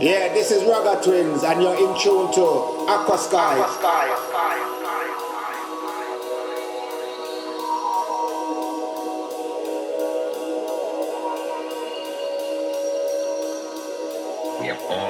Yeah, this is Ragga Twins, and you're in tune to Aquasky. Aqua Sky. We have all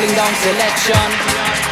Aqua Down Selection.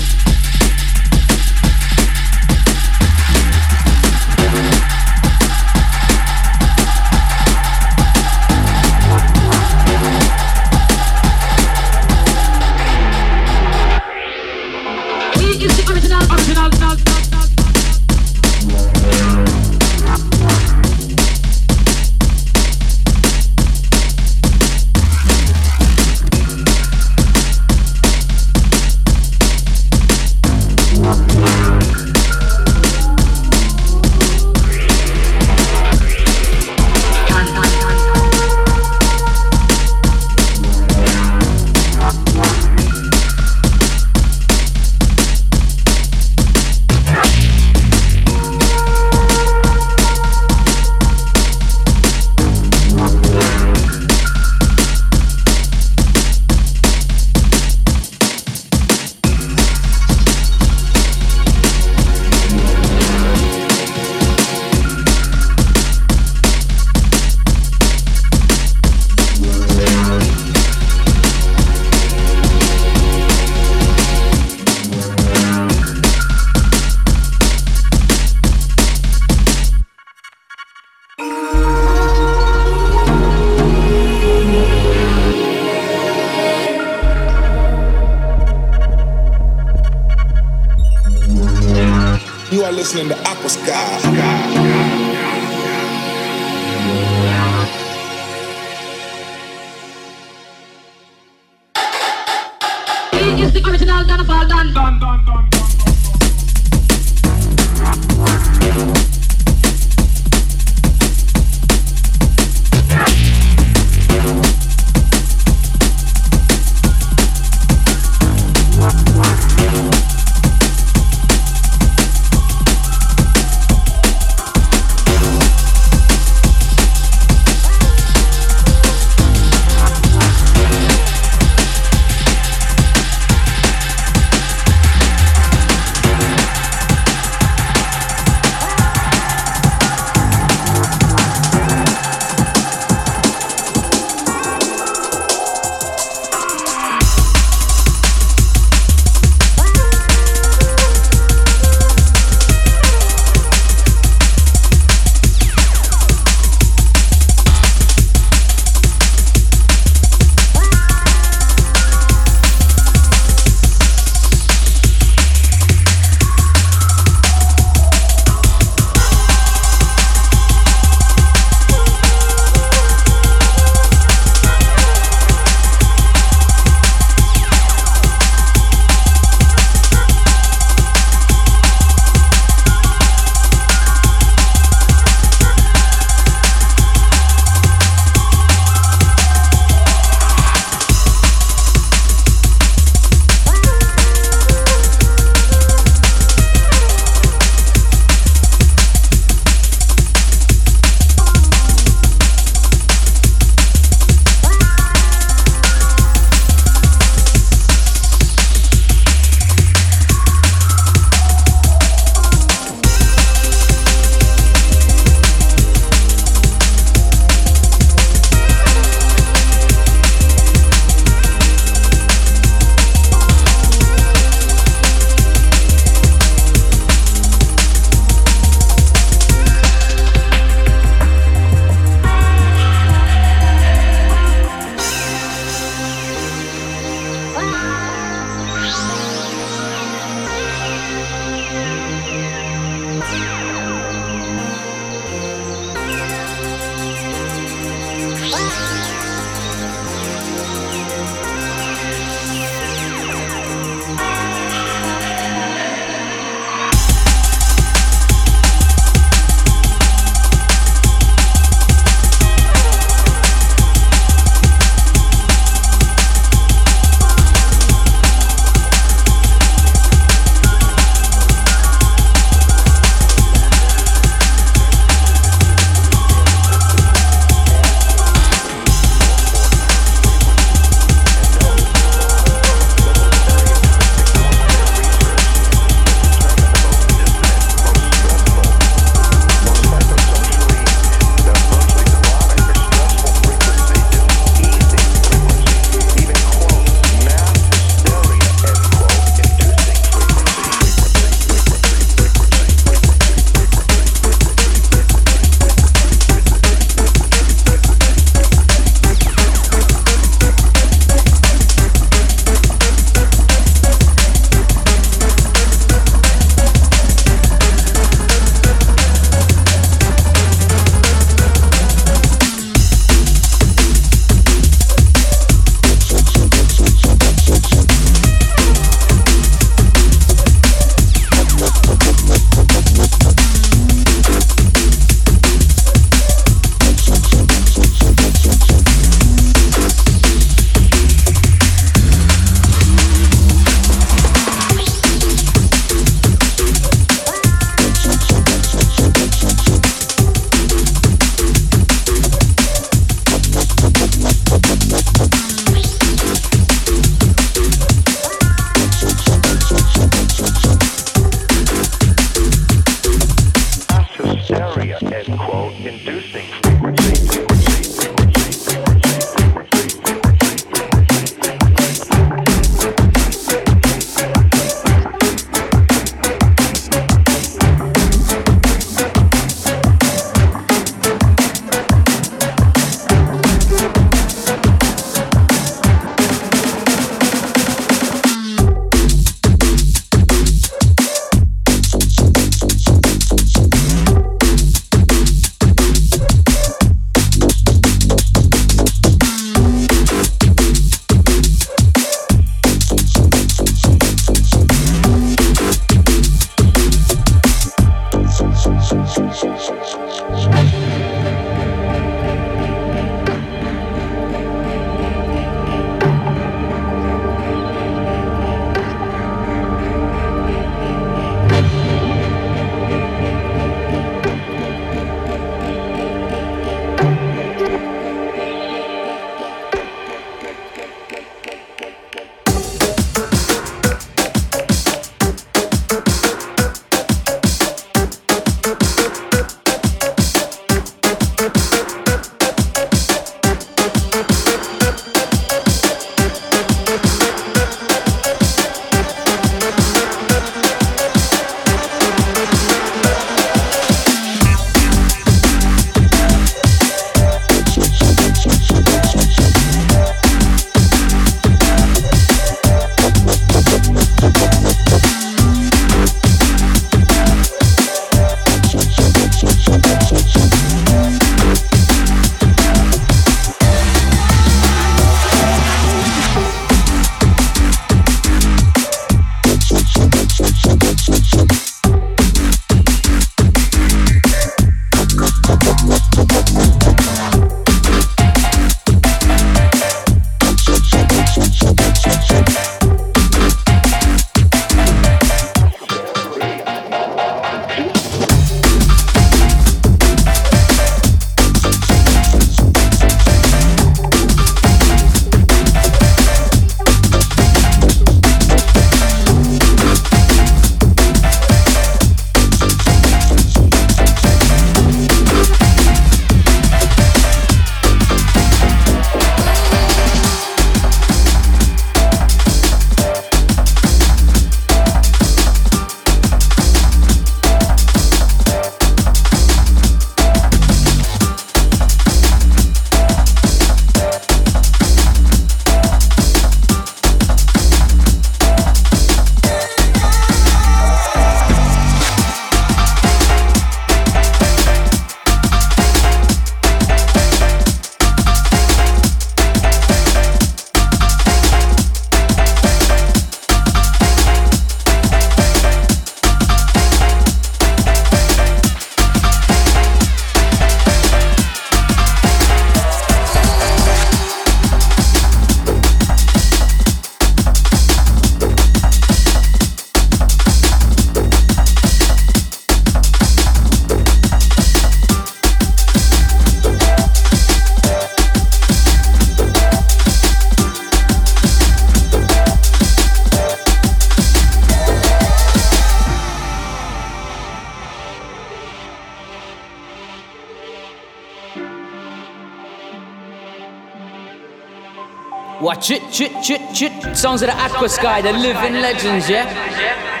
Watch it, chit, chit, chit. Sounds of the Aquasky, the living legends, yeah?